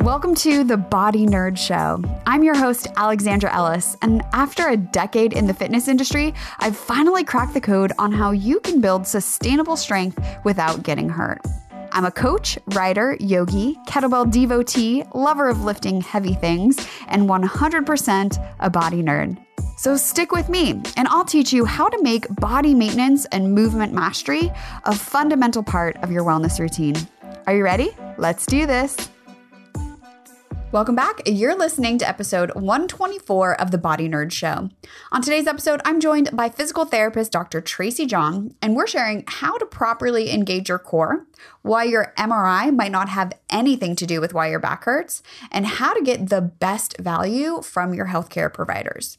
Welcome to the Body Nerd Show. I'm your host, Alexandra Ellis, and after a decade in the fitness industry, I've finally cracked the code on how you can build sustainable strength without getting hurt. I'm a coach, writer, yogi, kettlebell devotee, lover of lifting heavy things, and 100% a body nerd. So stick with me, and I'll teach you how to make body maintenance and movement mastery a fundamental part of your wellness routine. Are you ready? Let's do this. Welcome back. You're listening to episode 124 of the Body Nerd Show. On today's episode, I'm joined by physical therapist Dr. Tracy John, and we're sharing how to properly engage your core, why your MRI might not have anything to do with why your back hurts, and how to get the best value from your healthcare providers.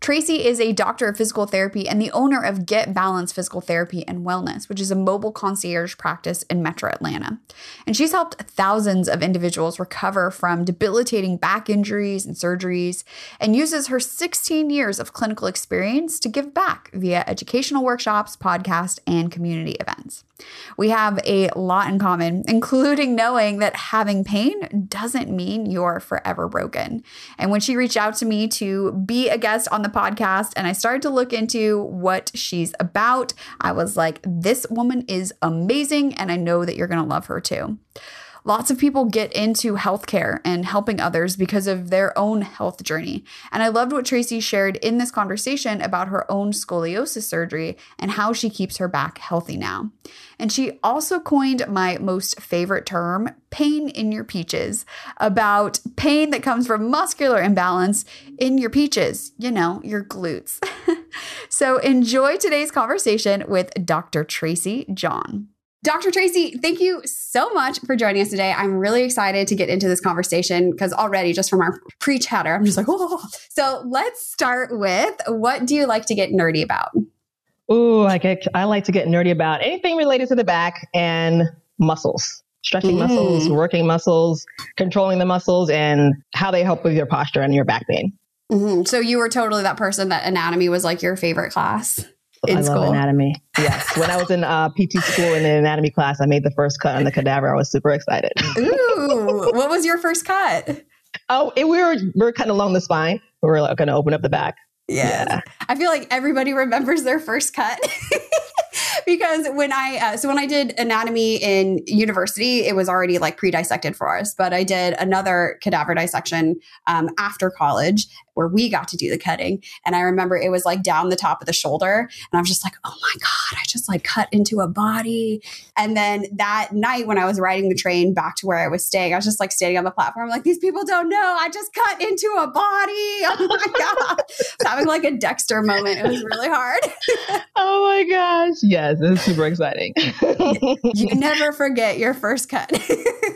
Tracy is a doctor of physical therapy and the owner of Get Balanced Physical Therapy and Wellness, which is a mobile concierge practice in Metro Atlanta. And she's helped thousands of individuals recover from debilitating back injuries and surgeries and uses her 16 years of clinical experience to give back via educational workshops, podcasts, and community events. We have a lot in common, including knowing that having pain doesn't mean you're forever broken. And when she reached out to me to be a guest on the podcast and I started to look into what she's about, I was like, this woman is amazing and I know that you're going to love her too. Lots of people get into healthcare and helping others because of their own health journey. And I loved what Tracy shared in this conversation about her own scoliosis surgery and how she keeps her back healthy now. And she also coined my most favorite term, pain in your peaches, about pain that comes from muscular imbalance in your peaches, you know, your glutes. so enjoy today's conversation with Dr. Tracy John. Dr. Tracy, thank you so much for joining us today. I'm really excited to get into this conversation because already, just from our pre chatter, I'm just like, oh. So let's start with what do you like to get nerdy about? Ooh, I get, I like to get nerdy about anything related to the back and muscles, stretching mm. muscles, working muscles, controlling the muscles, and how they help with your posture and your back pain. Mm-hmm. So you were totally that person that anatomy was like your favorite class in I school. love anatomy. Yes. when I was in uh, PT school in the anatomy class, I made the first cut on the cadaver. I was super excited. Ooh, what was your first cut? Oh, it, we were we were cutting along the spine. We were like, going to open up the back. Yes. Yeah. I feel like everybody remembers their first cut. because when I uh, so when I did anatomy in university, it was already like pre-dissected for us. But I did another cadaver dissection um, after college, where we got to do the cutting. And I remember it was like down the top of the shoulder. And I was just like, oh my God, I just like cut into a body. And then that night when I was riding the train back to where I was staying, I was just like standing on the platform, like, these people don't know. I just cut into a body. Oh my God. having like a Dexter moment. It was really hard. oh my gosh. Yes, it's super exciting. you never forget your first cut.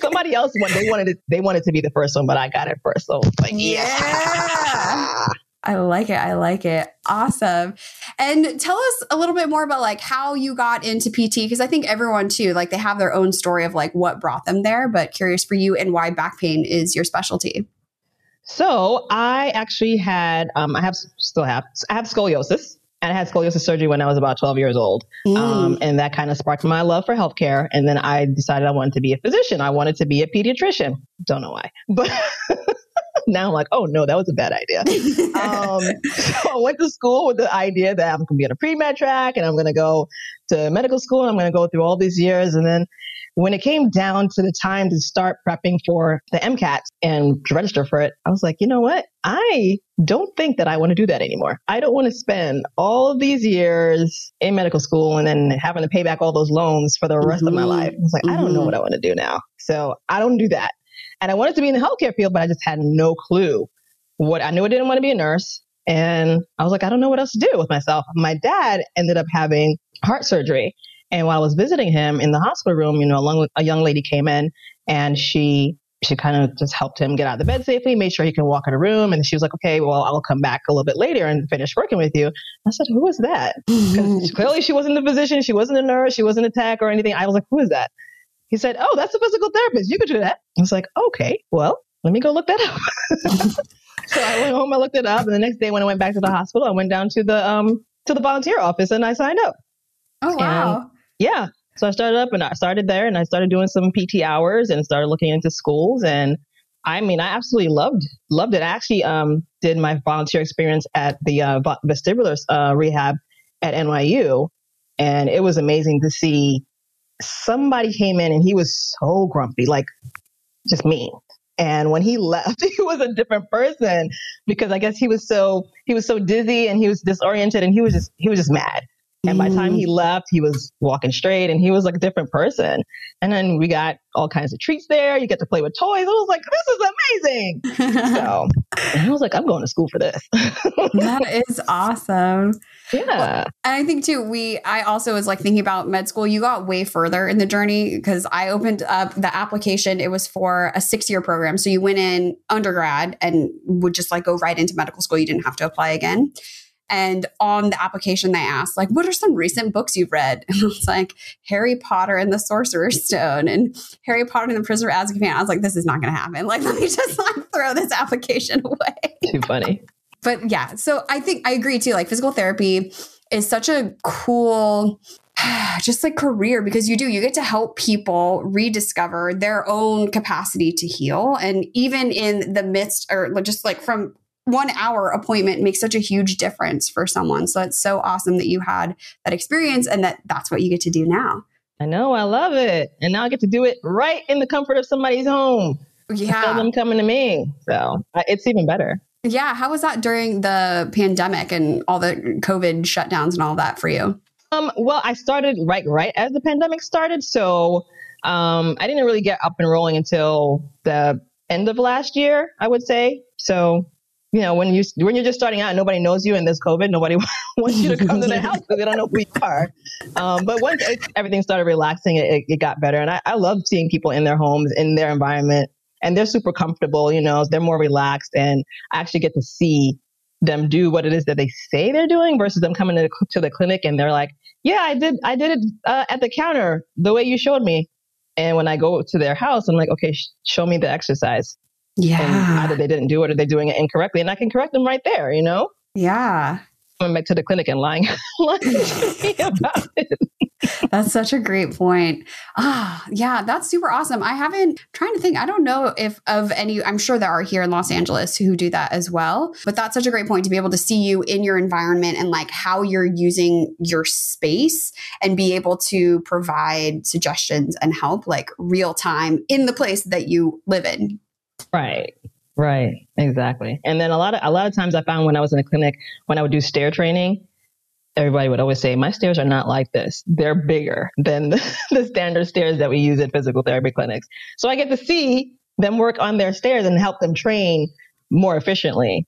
Somebody else one they wanted it they wanted to be the first one, but I got it first. So like yeah. yeah. I like it. I like it. Awesome. And tell us a little bit more about like how you got into PT because I think everyone too like they have their own story of like what brought them there, but curious for you and why back pain is your specialty. So, I actually had um I have still have I have scoliosis. And I had scoliosis surgery when I was about 12 years old. Mm. Um, and that kind of sparked my love for healthcare. And then I decided I wanted to be a physician. I wanted to be a pediatrician. Don't know why. But now I'm like, oh no, that was a bad idea. um, so I went to school with the idea that I'm going to be on a pre med track and I'm going to go to medical school and I'm going to go through all these years. And then when it came down to the time to start prepping for the MCAT and to register for it, I was like, you know what? I don't think that I want to do that anymore. I don't want to spend all of these years in medical school and then having to pay back all those loans for the rest mm-hmm. of my mm-hmm. life. I was like, mm-hmm. I don't know mm-hmm. what I want to do now. So I don't do that. And I wanted to be in the healthcare field, but I just had no clue what I knew I didn't want to be a nurse. And I was like, I don't know what else to do with myself. My dad ended up having heart surgery. And while I was visiting him in the hospital room, you know, a, a young lady came in and she she kind of just helped him get out of the bed safely, made sure he can walk in a room. And she was like, okay, well, I'll come back a little bit later and finish working with you. I said, who is that? Because clearly she wasn't the physician. She wasn't a nurse. She wasn't a tech or anything. I was like, who is that? He said, Oh, that's a physical therapist. You could do that. I was like, Okay, well, let me go look that up. so I went home, I looked it up, and the next day when I went back to the hospital, I went down to the um to the volunteer office and I signed up. Oh wow. And yeah. So I started up and I started there and I started doing some PT hours and started looking into schools. And I mean, I absolutely loved loved it. I actually um, did my volunteer experience at the uh, vestibular uh, rehab at NYU, and it was amazing to see somebody came in and he was so grumpy, like just me. And when he left, he was a different person because I guess he was so he was so dizzy and he was disoriented and he was just he was just mad. And by the time he mm. left, he was walking straight and he was like a different person. And then we got all kinds of treats there. You get to play with toys. I was like, this is amazing. so I was like, I'm going to school for this. that is awesome. Yeah. Well, and I think too, we, I also was like thinking about med school. You got way further in the journey because I opened up the application. It was for a six year program. So you went in undergrad and would just like go right into medical school. You didn't have to apply again. And on the application, they asked, like, what are some recent books you've read? And it's like Harry Potter and the Sorcerer's Stone and Harry Potter and the Prisoner of Azkaban. I was like, this is not going to happen. Like, let me just like throw this application away. Too funny. but yeah, so I think I agree too. Like, physical therapy is such a cool just like career because you do you get to help people rediscover their own capacity to heal and even in the midst or just like from one hour appointment makes such a huge difference for someone. So it's so awesome that you had that experience and that that's what you get to do now. I know, I love it. And now I get to do it right in the comfort of somebody's home. Yeah. Them coming to me. So it's even better. Yeah. How was that during the pandemic and all the COVID shutdowns and all that for you? Um, well, I started right right as the pandemic started. So um, I didn't really get up and rolling until the end of last year, I would say. So you know, when you when you're just starting out, nobody knows you, and there's COVID, nobody wants you to come to the house because they don't know who you are. Um, but once it, everything started relaxing, it, it, got better, and I, I love seeing people in their homes, in their environment, and they're super comfortable. You know, they're more relaxed, and I actually get to see them do what it is that they say they're doing versus them coming to the, to the clinic and they're like, "Yeah, I did, I did it uh, at the counter the way you showed me." And when I go to their house, I'm like, "Okay, sh- show me the exercise." Yeah. And either they didn't do it or they're doing it incorrectly. And I can correct them right there, you know? Yeah. Coming back to the clinic and lying, lying to me about it. that's such a great point. Ah, yeah, that's super awesome. I haven't I'm trying to think. I don't know if of any. I'm sure there are here in Los Angeles who do that as well. But that's such a great point to be able to see you in your environment and like how you're using your space and be able to provide suggestions and help like real time in the place that you live in. Right. Right. Exactly. And then a lot of a lot of times I found when I was in the clinic, when I would do stair training, everybody would always say, My stairs are not like this. They're bigger than the, the standard stairs that we use at physical therapy clinics. So I get to see them work on their stairs and help them train more efficiently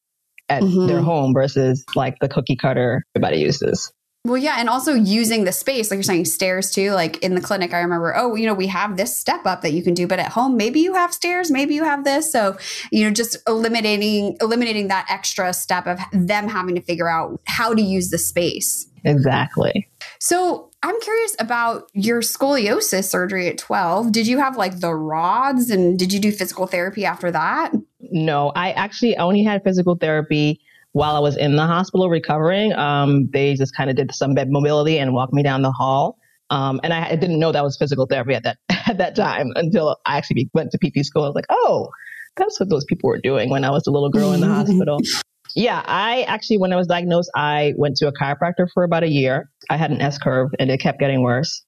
at mm-hmm. their home versus like the cookie cutter everybody uses. Well, yeah, and also using the space, like you're saying, stairs too. Like in the clinic, I remember, oh, you know, we have this step up that you can do, but at home, maybe you have stairs, maybe you have this. So, you know, just eliminating eliminating that extra step of them having to figure out how to use the space. Exactly. So I'm curious about your scoliosis surgery at 12. Did you have like the rods and did you do physical therapy after that? No, I actually only had physical therapy while I was in the hospital recovering, um, they just kind of did some bed mobility and walked me down the hall. Um, and I, I, didn't know that was physical therapy at that at that time until I actually went to PT school. I was like, oh, that's what those people were doing when I was a little girl in the hospital. Yeah, I actually, when I was diagnosed, I went to a chiropractor for about a year. I had an S curve and it kept getting worse.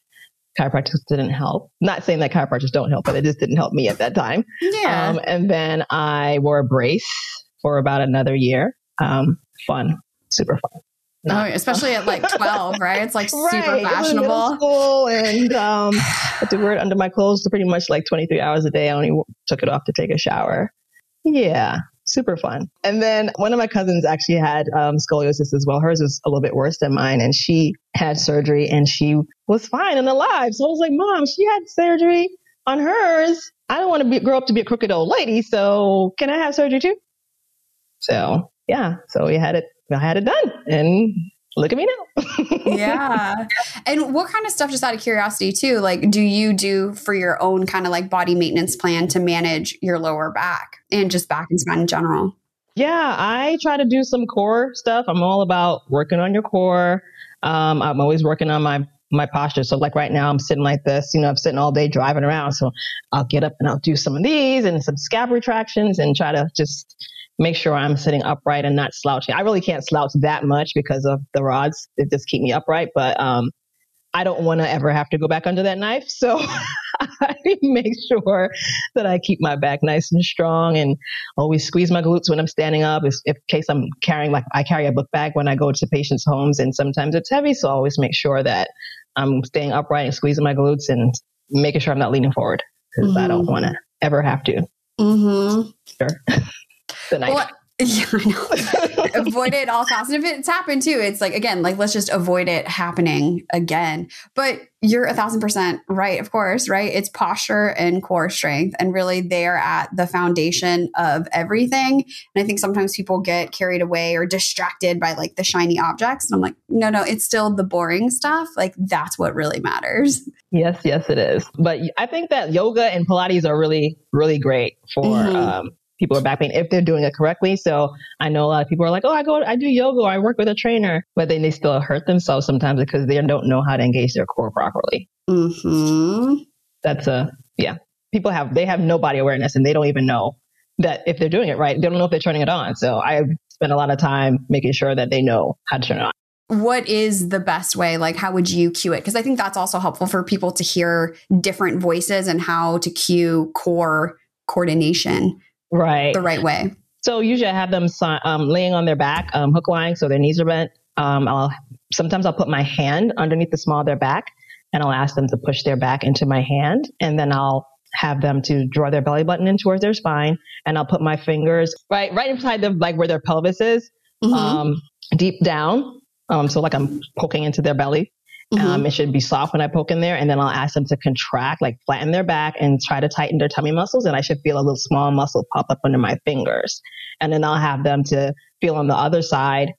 Chiropractors didn't help. Not saying that chiropractors don't help, but it just didn't help me at that time. Yeah. Um, and then I wore a brace for about another year um, fun, super fun. oh, especially at like 12, right? It's like right. super fashionable. School and um, I had to wear it under my clothes pretty much like 23 hours a day. I only took it off to take a shower. Yeah, super fun. And then one of my cousins actually had um, scoliosis as well. Hers was a little bit worse than mine, and she had surgery and she was fine and alive. So I was like, Mom, she had surgery on hers. I don't want to be, grow up to be a crooked old lady, so can I have surgery too? So yeah, so we had it, I had it done and look at me now. yeah. And what kind of stuff, just out of curiosity too, like do you do for your own kind of like body maintenance plan to manage your lower back and just back and spine in general? Yeah, I try to do some core stuff. I'm all about working on your core. Um, I'm always working on my my posture. So like right now I'm sitting like this, you know, I'm sitting all day driving around. So I'll get up and I'll do some of these and some scap retractions and try to just make sure I'm sitting upright and not slouching. I really can't slouch that much because of the rods. It just keep me upright. But um, I don't want to ever have to go back under that knife. So I make sure that I keep my back nice and strong and always squeeze my glutes when I'm standing up. If, if in case I'm carrying, like I carry a book bag when I go to patients' homes and sometimes it's heavy. So I always make sure that I'm staying upright and squeezing my glutes and making sure I'm not leaning forward because mm-hmm. I don't mm-hmm. want to ever have to. Mm-hmm. Sure. the knife. Well, Yeah, I know. avoid it all costs. And if it's happened too, it's like again, like let's just avoid it happening again. But you're a thousand percent right, of course, right? It's posture and core strength, and really they're at the foundation of everything. And I think sometimes people get carried away or distracted by like the shiny objects. And I'm like, no, no, it's still the boring stuff. Like that's what really matters. Yes, yes, it is. But I think that yoga and Pilates are really, really great for mm-hmm. um, people with back pain if they're doing it correctly. So I know a lot of people are like, oh, I go, I do yoga, or I work with a trainer, but then they still hurt themselves sometimes because they don't know how to engage their core properly. Mm-hmm. That's a yeah. People have they have no body awareness and they don't even know that if they're doing it right, they don't know if they're turning it on. So I spend a lot of time making sure that they know how to turn it on what is the best way like how would you cue it because i think that's also helpful for people to hear different voices and how to cue core coordination right the right way. So usually I have them um, laying on their back, um, hook lying, so their knees are bent. Um, I'll sometimes I'll put my hand underneath the small of their back, and I'll ask them to push their back into my hand, and then I'll have them to draw their belly button in towards their spine, and I'll put my fingers right right inside the like where their pelvis is, mm-hmm. um, deep down. Um, so like I'm poking into their belly, Mm-hmm. Um, it should be soft when I poke in there. And then I'll ask them to contract, like flatten their back and try to tighten their tummy muscles. And I should feel a little small muscle pop up under my fingers. And then I'll have them to feel on the other side.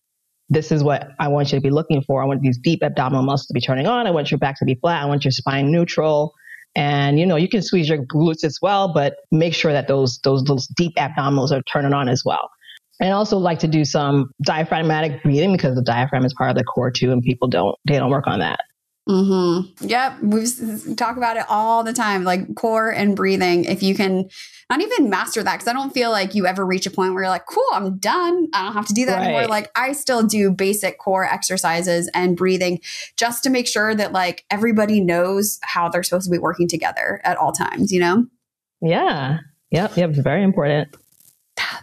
This is what I want you to be looking for. I want these deep abdominal muscles to be turning on. I want your back to be flat. I want your spine neutral. And you know, you can squeeze your glutes as well, but make sure that those those those deep abdominals are turning on as well. And also like to do some diaphragmatic breathing because the diaphragm is part of the core too, and people don't they don't work on that. Mm-hmm. Yep. We talk about it all the time, like core and breathing. If you can not even master that, because I don't feel like you ever reach a point where you're like, cool, I'm done. I don't have to do that right. anymore. Like I still do basic core exercises and breathing just to make sure that like everybody knows how they're supposed to be working together at all times, you know? Yeah. Yep. Yep. It's very important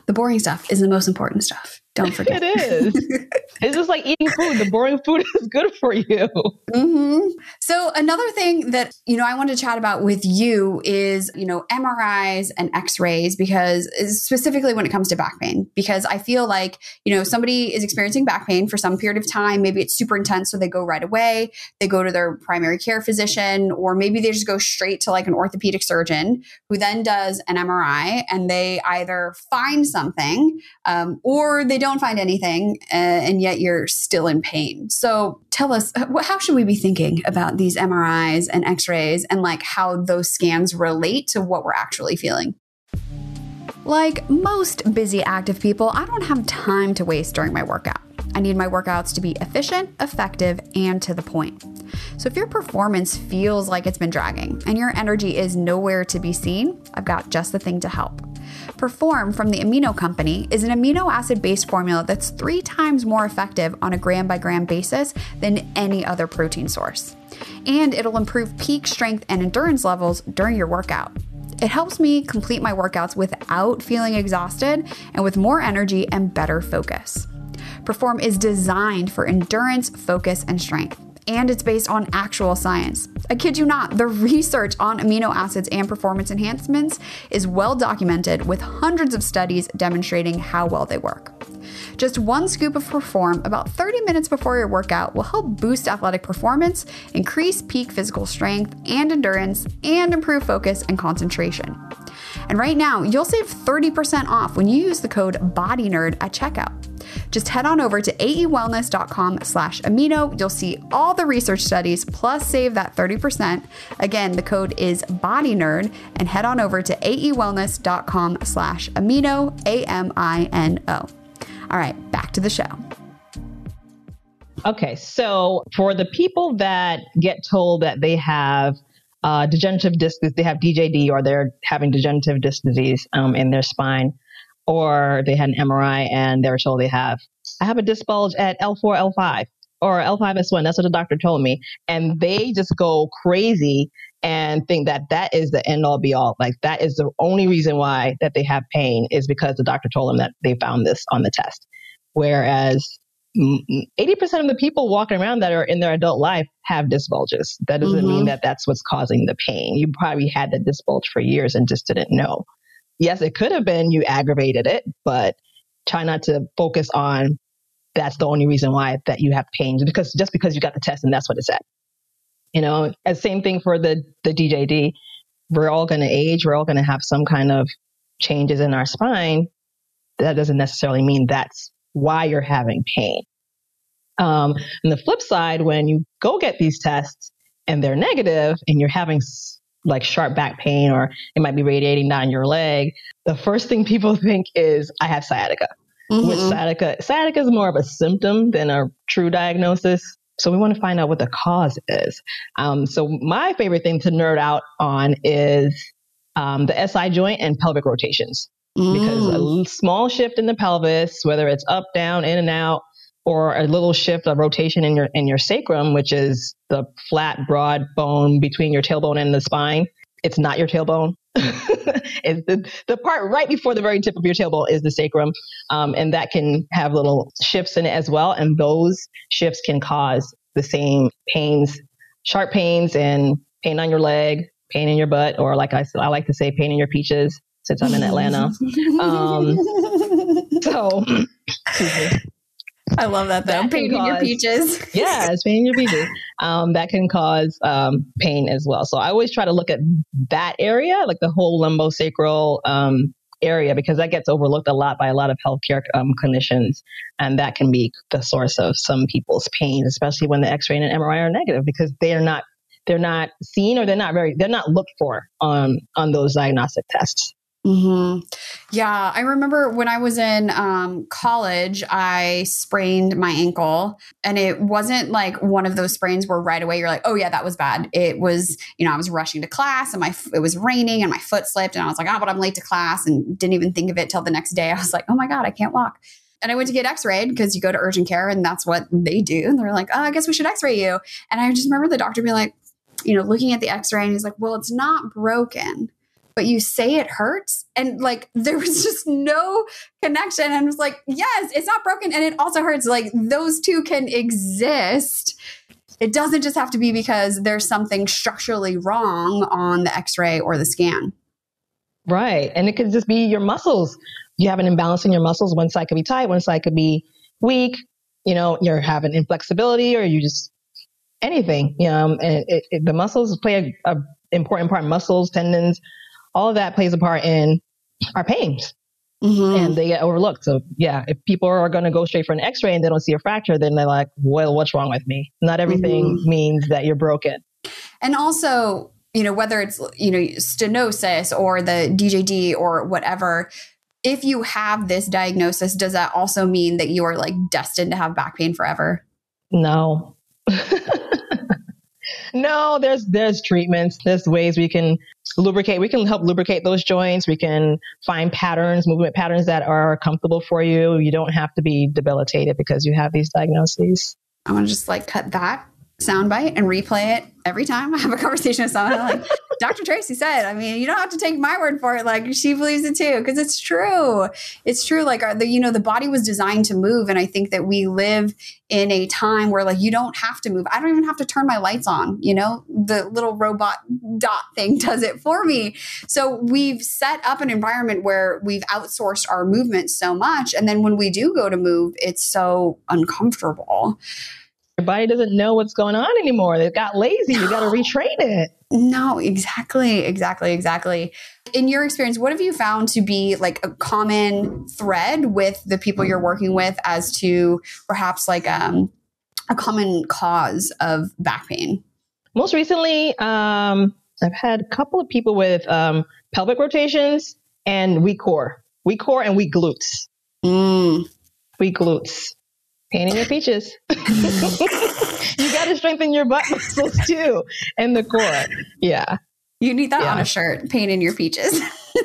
the boring stuff is the most important stuff. Don't forget. it is. it's just like eating food. The boring food is good for you. Mm-hmm. So another thing that you know I want to chat about with you is you know MRIs and X-rays because specifically when it comes to back pain because I feel like you know somebody is experiencing back pain for some period of time. Maybe it's super intense, so they go right away. They go to their primary care physician, or maybe they just go straight to like an orthopedic surgeon who then does an MRI and they either find something um, or they don't find anything uh, and yet you're still in pain. So tell us, how should we be thinking about these MRIs and x rays and like how those scans relate to what we're actually feeling? Like most busy active people, I don't have time to waste during my workout. I need my workouts to be efficient, effective, and to the point. So if your performance feels like it's been dragging and your energy is nowhere to be seen, I've got just the thing to help. Perform from the Amino Company is an amino acid based formula that's three times more effective on a gram by gram basis than any other protein source. And it'll improve peak strength and endurance levels during your workout. It helps me complete my workouts without feeling exhausted and with more energy and better focus. Perform is designed for endurance, focus, and strength and it's based on actual science. I kid you not, the research on amino acids and performance enhancements is well documented with hundreds of studies demonstrating how well they work. Just one scoop of Perform about 30 minutes before your workout will help boost athletic performance, increase peak physical strength and endurance, and improve focus and concentration. And right now, you'll save 30% off when you use the code BODYNERD at checkout. Just head on over to aewellness.com slash amino. You'll see all the research studies plus save that 30%. Again, the code is BODYNERD and head on over to aewellness.com slash amino, A-M-I-N-O. All right, back to the show. Okay, so for the people that get told that they have uh, degenerative disc, they have DJD or they're having degenerative disc disease um, in their spine, or they had an MRI and they were told they have, I have a disc bulge at L4, L5 or L5S1. That's what the doctor told me. And they just go crazy and think that that is the end all be all. Like that is the only reason why that they have pain is because the doctor told them that they found this on the test. Whereas 80% of the people walking around that are in their adult life have disc bulges. That doesn't mm-hmm. mean that that's what's causing the pain. You probably had the disc bulge for years and just didn't know. Yes, it could have been you aggravated it, but try not to focus on that's the only reason why that you have pain because just because you got the test and that's what it said. You know, and same thing for the the DJD. We're all going to age. We're all going to have some kind of changes in our spine. That doesn't necessarily mean that's why you're having pain. Um, and the flip side, when you go get these tests and they're negative and you're having like sharp back pain or it might be radiating down your leg, the first thing people think is, I have sciatica. Mm-hmm. Which sciatica, sciatica is more of a symptom than a true diagnosis. So we want to find out what the cause is. Um, so my favorite thing to nerd out on is um, the SI joint and pelvic rotations. Mm. Because a mm. small shift in the pelvis, whether it's up, down, in and out, or a little shift of rotation in your in your sacrum, which is the flat, broad bone between your tailbone and the spine. It's not your tailbone. it's the, the part right before the very tip of your tailbone is the sacrum, um, and that can have little shifts in it as well. And those shifts can cause the same pains, sharp pains, and pain on your leg, pain in your butt, or like I I like to say, pain in your peaches since I'm in Atlanta. Um, so, I love that though. That pain in your peaches. yeah, it's pain in your peaches. Um, that can cause um, pain as well. So I always try to look at that area, like the whole lumbosacral um, area, because that gets overlooked a lot by a lot of healthcare um, clinicians, and that can be the source of some people's pain, especially when the X-ray and MRI are negative, because they are not they're not seen or they're not very they're not looked for on on those diagnostic tests. Mm-hmm. Yeah, I remember when I was in um, college, I sprained my ankle, and it wasn't like one of those sprains where right away you're like, "Oh yeah, that was bad." It was, you know, I was rushing to class, and my it was raining, and my foot slipped, and I was like, "Oh, but I'm late to class," and didn't even think of it till the next day. I was like, "Oh my god, I can't walk." And I went to get x-rayed because you go to urgent care and that's what they do. And they're like, oh, I guess we should x-ray you. And I just remember the doctor being like, you know, looking at the x-ray and he's like, well, it's not broken but you say it hurts. And like there was just no connection. And it was like, yes, it's not broken and it also hurts. Like those two can exist. It doesn't just have to be because there's something structurally wrong on the x ray or the scan. Right. And it could just be your muscles. You have an imbalance in your muscles. One side could be tight, one side could be weak. You know, you're having inflexibility or you just anything. You know, and it, it, the muscles play a, a important part. Muscles, tendons, all of that plays a part in our pains. Mm-hmm. And they get overlooked. So yeah, if people are going to go straight for an X-ray and they don't see a fracture, then they're like, "Well, what's wrong with me?" Not everything mm-hmm. means that you're broken. And also, you know, whether it's you know stenosis or the DJD or whatever, if you have this diagnosis, does that also mean that you are like destined to have back pain forever? No. no, there's there's treatments. There's ways we can lubricate. We can help lubricate those joints. We can find patterns, movement patterns that are comfortable for you. You don't have to be debilitated because you have these diagnoses. I want to just like cut that soundbite and replay it every time I have a conversation with someone. like, Dr. Tracy said, I mean, you don't have to take my word for it. Like she believes it too, because it's true. It's true. Like our, the, you know, the body was designed to move. And I think that we live in a time where like, you don't have to move. I don't even have to turn my lights on, you know, the little robot dot thing does it for me. So we've set up an environment where we've outsourced our movement so much. And then when we do go to move, it's so uncomfortable. Your body doesn't know what's going on anymore. They got lazy. You got to retrain it. No, exactly, exactly, exactly. In your experience, what have you found to be like a common thread with the people you're working with as to perhaps like um, a common cause of back pain? Most recently, um, I've had a couple of people with um, pelvic rotations and weak core, weak core and weak glutes. Mm. Weak glutes. Pain in your peaches. you got to strengthen your butt muscles too and the core. Yeah. You need that yeah. on a shirt. Pain in your peaches.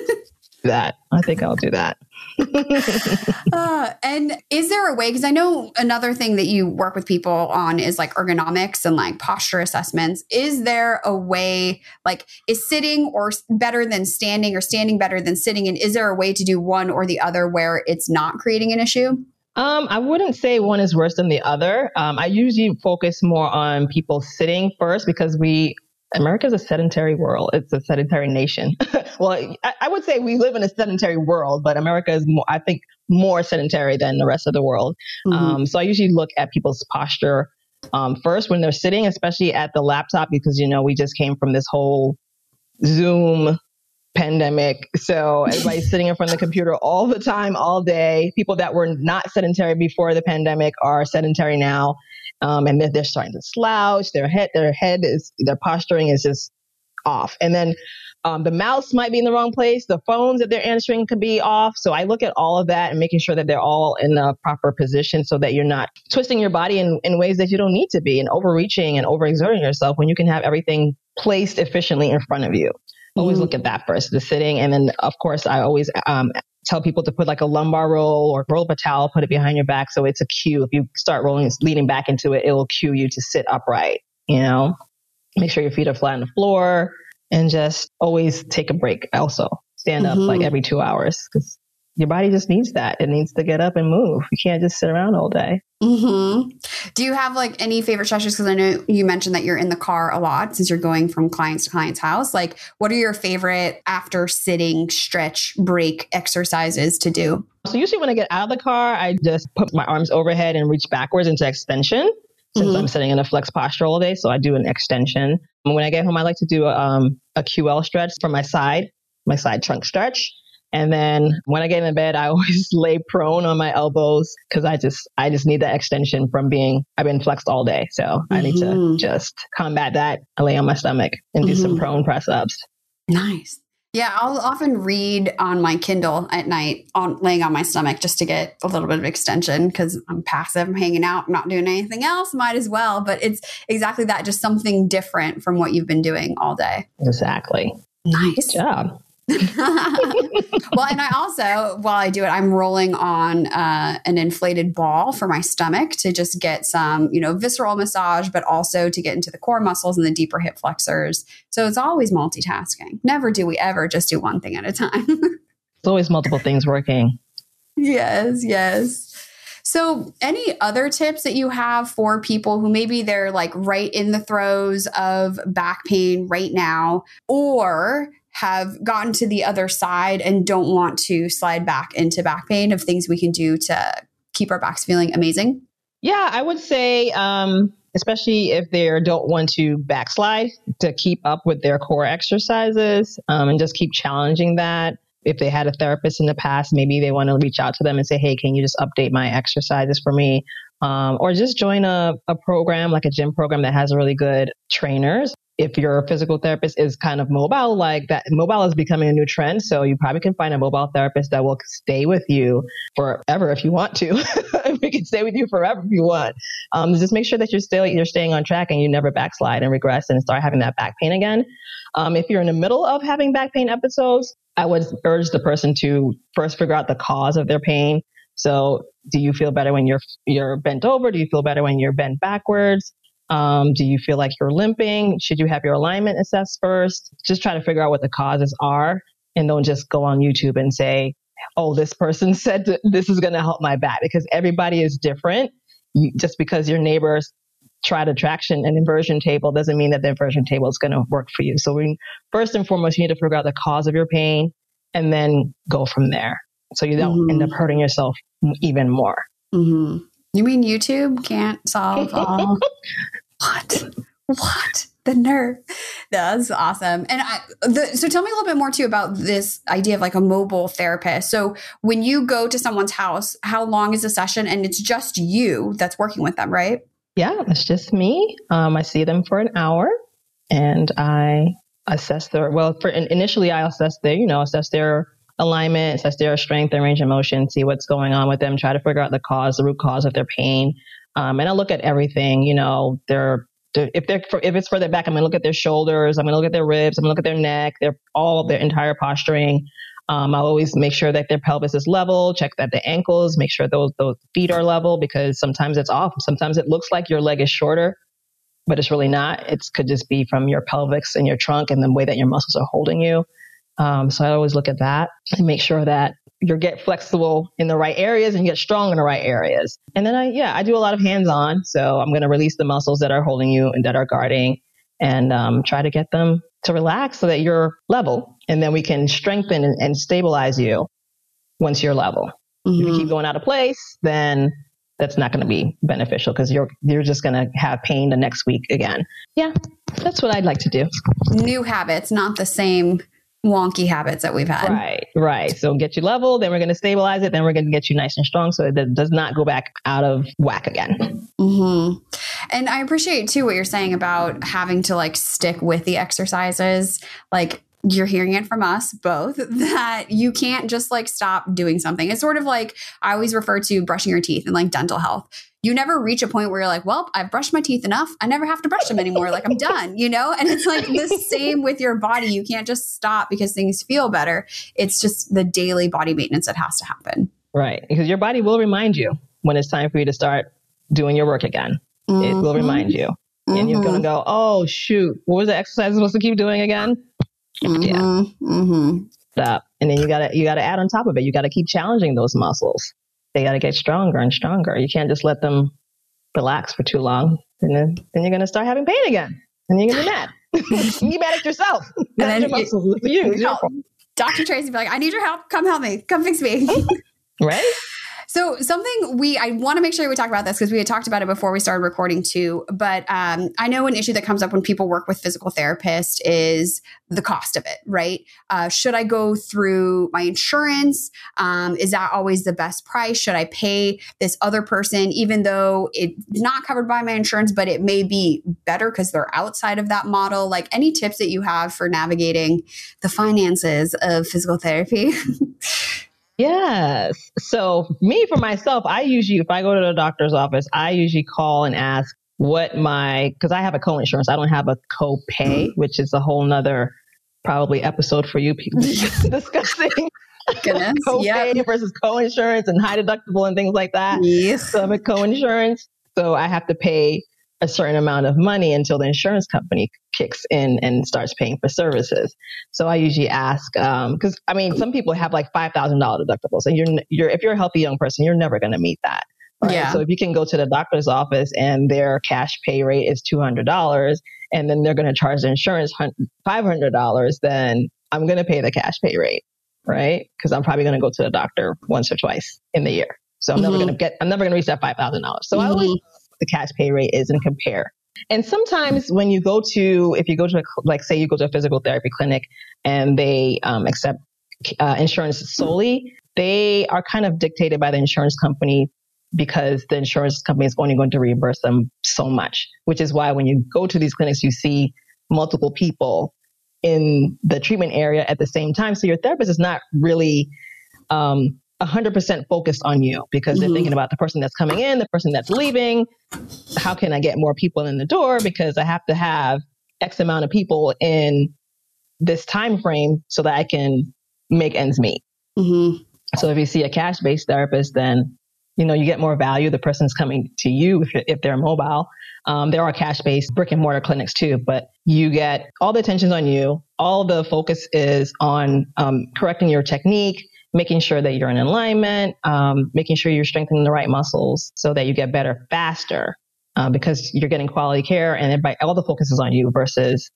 that. I think I'll do that. uh, and is there a way? Because I know another thing that you work with people on is like ergonomics and like posture assessments. Is there a way, like, is sitting or better than standing or standing better than sitting? And is there a way to do one or the other where it's not creating an issue? Um, I wouldn't say one is worse than the other. Um, I usually focus more on people sitting first because we America is a sedentary world. It's a sedentary nation. well, I, I, would say we live in a sedentary world, but America is more, I think, more sedentary than the rest of the world. Mm-hmm. Um, so I usually look at people's posture um, first when they're sitting, especially at the laptop, because, you know, we just came from this whole Zoom pandemic. So everybody's sitting in front of the computer all the time, all day. People that were not sedentary before the pandemic are sedentary now um, and then they're starting to slouch. Their head, their head is, their posturing is just off. And then um, the mouse might be in the wrong place. The phones that they're answering could be off. So I look at all of that and making sure that they're all in the proper position so that you're not twisting your body in, in ways that you don't need to be and overreaching and overexerting yourself when you can have everything placed efficiently in front of you. Always mm-hmm. look at that first, the sitting. And then, of course, I always um, tell people to put like a lumbar roll or roll up a towel, put it behind your back. So it's a cue. If you start rolling, leaning back into it, it will cue you to sit upright, you know, make sure your feet are flat on the floor and just always take a break. Also stand mm-hmm. up like every two hours because your body just needs that. It needs to get up and move. You can't just sit around all day. Mm-hmm. Do you have like any favorite stretches? Because I know you mentioned that you're in the car a lot since you're going from clients to client's house. Like, what are your favorite after sitting stretch break exercises to do? So, usually when I get out of the car, I just put my arms overhead and reach backwards into extension since mm-hmm. I'm sitting in a flex posture all day. So, I do an extension. When I get home, I like to do a, um, a QL stretch for my side, my side trunk stretch. And then when I get in bed, I always lay prone on my elbows because I just I just need that extension from being I've been flexed all day. So mm-hmm. I need to mm-hmm. just combat that. I lay on my stomach and do mm-hmm. some prone press ups. Nice. Yeah, I'll often read on my Kindle at night on laying on my stomach just to get a little bit of extension because I'm passive, I'm hanging out, I'm not doing anything else, might as well. But it's exactly that, just something different from what you've been doing all day. Exactly. Nice. Good job. well, and I also, while I do it, I'm rolling on uh, an inflated ball for my stomach to just get some, you know, visceral massage, but also to get into the core muscles and the deeper hip flexors. So it's always multitasking. Never do we ever just do one thing at a time. it's always multiple things working. Yes, yes. So, any other tips that you have for people who maybe they're like right in the throes of back pain right now, or have gotten to the other side and don't want to slide back into back pain of things we can do to keep our backs feeling amazing? Yeah, I would say, um, especially if they don't want to backslide, to keep up with their core exercises um, and just keep challenging that. If they had a therapist in the past, maybe they want to reach out to them and say, hey, can you just update my exercises for me? Um, or just join a, a program like a gym program that has really good trainers if your physical therapist is kind of mobile, like that, mobile is becoming a new trend. So you probably can find a mobile therapist that will stay with you forever if you want to. we can stay with you forever if you want. Um, just make sure that you're still you're staying on track and you never backslide and regress and start having that back pain again. Um, if you're in the middle of having back pain episodes, I would urge the person to first figure out the cause of their pain. So, do you feel better when you're you're bent over? Do you feel better when you're bent backwards? Um, do you feel like you're limping? Should you have your alignment assessed first? Just try to figure out what the causes are and don't just go on YouTube and say, oh, this person said this is going to help my back because everybody is different. You, just because your neighbors tried a traction and inversion table doesn't mean that the inversion table is going to work for you. So we, first and foremost, you need to figure out the cause of your pain and then go from there. So you don't mm-hmm. end up hurting yourself even more. Mm-hmm. You mean YouTube can't solve all? what? What? The nerve. That's awesome. And I, the, so tell me a little bit more too about this idea of like a mobile therapist. So when you go to someone's house, how long is the session? And it's just you that's working with them, right? Yeah, it's just me. Um, I see them for an hour and I assess their, well, for initially I assess their, you know, assess their alignment, assess their strength and range of motion, see what's going on with them, try to figure out the cause, the root cause of their pain. Um, and I look at everything, you know, their, if they're if it's for their back, I'm gonna look at their shoulders, I'm gonna look at their ribs, I'm gonna look at their neck, their all their entire posturing. Um, I'll always make sure that their pelvis is level, check that the ankles, make sure those those feet are level because sometimes it's off. Sometimes it looks like your leg is shorter, but it's really not. It could just be from your pelvis and your trunk and the way that your muscles are holding you. Um, so I always look at that and make sure that you get flexible in the right areas and get strong in the right areas. And then I, yeah, I do a lot of hands on. So I'm going to release the muscles that are holding you and that are guarding and um, try to get them to relax so that you're level. And then we can strengthen and, and stabilize you once you're level. Mm-hmm. If you keep mm-hmm. going out of place, then that's not going to be beneficial because you're you're just going to have pain the next week again. Yeah, that's what I'd like to do. New habits, not the same wonky habits that we've had. Right, right. So get you level, then we're going to stabilize it, then we're going to get you nice and strong so it does not go back out of whack again. Mm-hmm. And I appreciate too what you're saying about having to like stick with the exercises. Like you're hearing it from us both that you can't just like stop doing something. It's sort of like I always refer to brushing your teeth and like dental health. You never reach a point where you're like, well, I've brushed my teeth enough. I never have to brush them anymore. Like I'm done, you know? And it's like the same with your body. You can't just stop because things feel better. It's just the daily body maintenance that has to happen. Right. Because your body will remind you when it's time for you to start doing your work again. Mm-hmm. It will mm-hmm. remind you. Mm-hmm. And you're going to go, oh, shoot, what was the exercise I'm supposed to keep doing again? Mm-hmm. Yeah. Mm-hmm. Stop. And then you gotta you gotta add on top of it. You gotta keep challenging those muscles. They gotta get stronger and stronger. You can't just let them relax for too long. And then, then you're gonna start having pain again. And you're gonna be mad. you be mad at yourself. Not your muscles. You. you Dr. Tracy be like, I need your help. Come help me. Come fix me. right? So something we I want to make sure we talk about this because we had talked about it before we started recording too. But um, I know an issue that comes up when people work with physical therapists is the cost of it, right? Uh, should I go through my insurance? Um, is that always the best price? Should I pay this other person even though it's not covered by my insurance, but it may be better because they're outside of that model? Like any tips that you have for navigating the finances of physical therapy? Yes. So me for myself, I usually, if I go to the doctor's office, I usually call and ask what my, cause I have a co-insurance. I don't have a co-pay, mm-hmm. which is a whole nother probably episode for you people discussing. Goodness. co-pay yep. versus co-insurance and high deductible and things like that. Yes. So I'm a co-insurance. So I have to pay a certain amount of money until the insurance company kicks in and starts paying for services. So I usually ask, because um, I mean, some people have like five thousand dollar deductibles, and you're you're if you're a healthy young person, you're never going to meet that. Right? Yeah. So if you can go to the doctor's office and their cash pay rate is two hundred dollars, and then they're going to charge the insurance five hundred dollars, then I'm going to pay the cash pay rate, right? Because I'm probably going to go to the doctor once or twice in the year. So I'm mm-hmm. never going to get, I'm never going to reach that five thousand dollars. So mm-hmm. I always mm-hmm the cash pay rate is and compare. And sometimes when you go to, if you go to, a, like, say you go to a physical therapy clinic and they um, accept uh, insurance solely, they are kind of dictated by the insurance company because the insurance company is only going to reimburse them so much, which is why when you go to these clinics, you see multiple people in the treatment area at the same time. So your therapist is not really um, 100% focused on you because mm-hmm. they're thinking about the person that's coming in, the person that's leaving. How can I get more people in the door? Because I have to have X amount of people in this time frame so that I can make ends meet. Mm-hmm. So if you see a cash based therapist, then you know you get more value. The person's coming to you if, if they're mobile. Um, there are cash based brick and mortar clinics too, but you get all the attention's on you. All the focus is on um, correcting your technique, making sure that you're in alignment, um, making sure you're strengthening the right muscles so that you get better faster uh, because you're getting quality care and everybody, all the focus is on you versus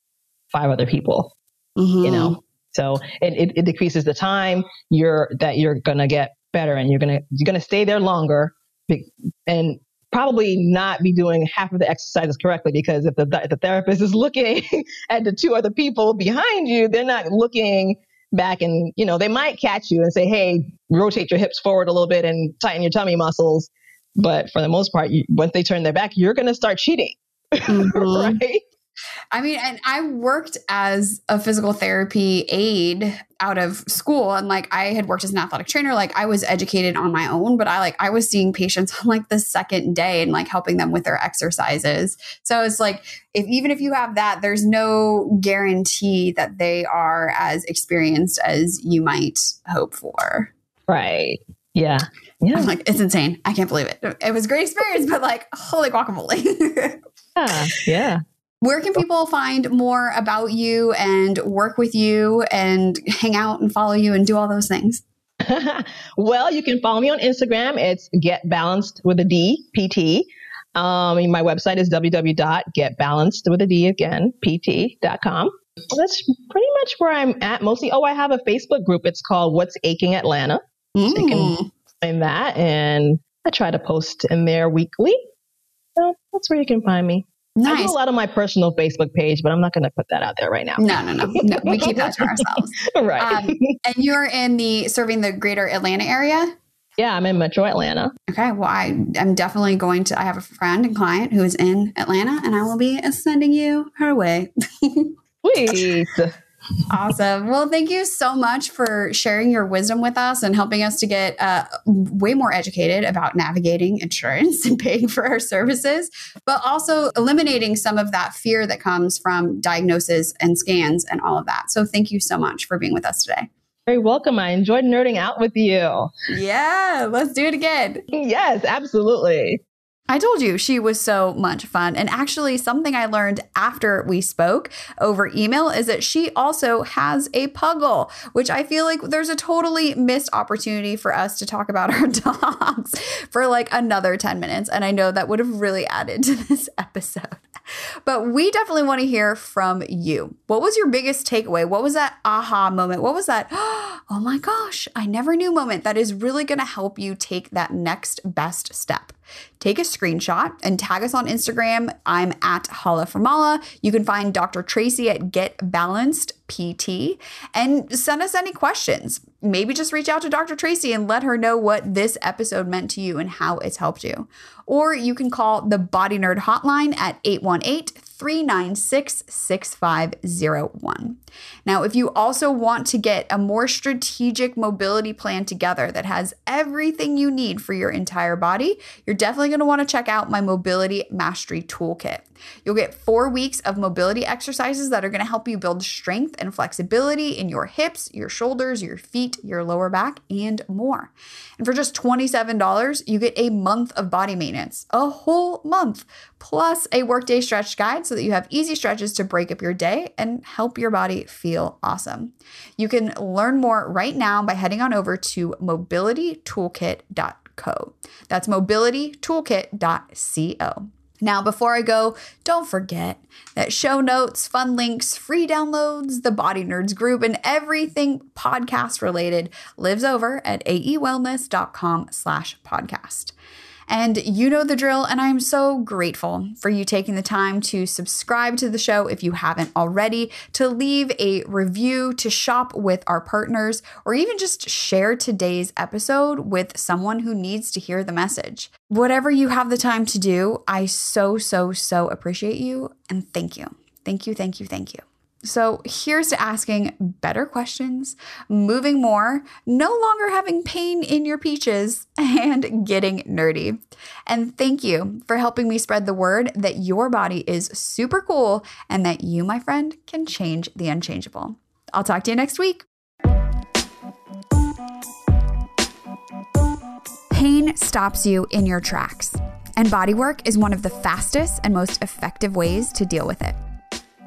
five other people, mm-hmm. you know? So it, it, it, decreases the time you're, that you're going to get better and you're going to, you're going to stay there longer and probably not be doing half of the exercises correctly because if the, if the therapist is looking at the two other people behind you, they're not looking back and, you know, they might catch you and say, hey, rotate your hips forward a little bit and tighten your tummy muscles. But for the most part, you, once they turn their back, you're going to start cheating. Mm-hmm. right? I mean, and I worked as a physical therapy aide out of school and like I had worked as an athletic trainer. Like I was educated on my own but I like I was seeing patients on like the second day and like helping them with their exercises. So it's like if even if you have that there's no guarantee that they are as experienced as you might hope for. Right. Yeah. Yeah. I'm like it's insane. I can't believe it. It was a great experience but like holy guacamole. Yeah. Yeah where can people find more about you and work with you and hang out and follow you and do all those things? well, you can follow me on Instagram. It's Get Balanced with a D PT. Um, my website is www.getbalanced with a D again, pt.com. That's pretty much where I'm at mostly. Oh, I have a Facebook group. It's called What's Aching Atlanta. Mm. So you can mm. find that. And I try to post in there weekly. So that's where you can find me. Nice. I do a lot on my personal Facebook page, but I'm not going to put that out there right now. No, no, no, no. We keep that to ourselves. right. Um, and you're in the serving the greater Atlanta area. Yeah, I'm in Metro Atlanta. Okay. Well, I am definitely going to. I have a friend and client who is in Atlanta, and I will be sending you her way. Sweet awesome. Well, thank you so much for sharing your wisdom with us and helping us to get uh, way more educated about navigating insurance and paying for our services, but also eliminating some of that fear that comes from diagnosis and scans and all of that. So, thank you so much for being with us today. Very welcome. I enjoyed nerding out with you. Yeah, let's do it again. Yes, absolutely. I told you she was so much fun. And actually, something I learned after we spoke over email is that she also has a puggle, which I feel like there's a totally missed opportunity for us to talk about our dogs for like another 10 minutes. And I know that would have really added to this episode. But we definitely want to hear from you. What was your biggest takeaway? What was that aha moment? What was that, oh my gosh, I never knew moment that is really going to help you take that next best step? Take a screenshot and tag us on Instagram. I'm at Holla Formala. You can find Dr. Tracy at Get Balanced PT and send us any questions. Maybe just reach out to Dr. Tracy and let her know what this episode meant to you and how it's helped you. Or you can call the Body Nerd hotline at 818 396 6501. Now, if you also want to get a more strategic mobility plan together that has everything you need for your entire body, you're definitely going to want to check out my Mobility Mastery Toolkit. You'll get four weeks of mobility exercises that are going to help you build strength and flexibility in your hips, your shoulders, your feet, your lower back, and more. And for just $27, you get a month of body maintenance, a whole month, plus a workday stretch guide so that you have easy stretches to break up your day and help your body feel awesome. You can learn more right now by heading on over to mobilitytoolkit.co. That's mobilitytoolkit.co. Now, before I go, don't forget that show notes, fun links, free downloads, the Body Nerds group, and everything podcast related lives over at aewellness.com slash podcast. And you know the drill, and I'm so grateful for you taking the time to subscribe to the show if you haven't already, to leave a review, to shop with our partners, or even just share today's episode with someone who needs to hear the message. Whatever you have the time to do, I so, so, so appreciate you and thank you. Thank you, thank you, thank you. So here's to asking better questions, moving more, no longer having pain in your peaches, and getting nerdy. And thank you for helping me spread the word that your body is super cool and that you, my friend, can change the unchangeable. I'll talk to you next week. Pain stops you in your tracks, and bodywork is one of the fastest and most effective ways to deal with it.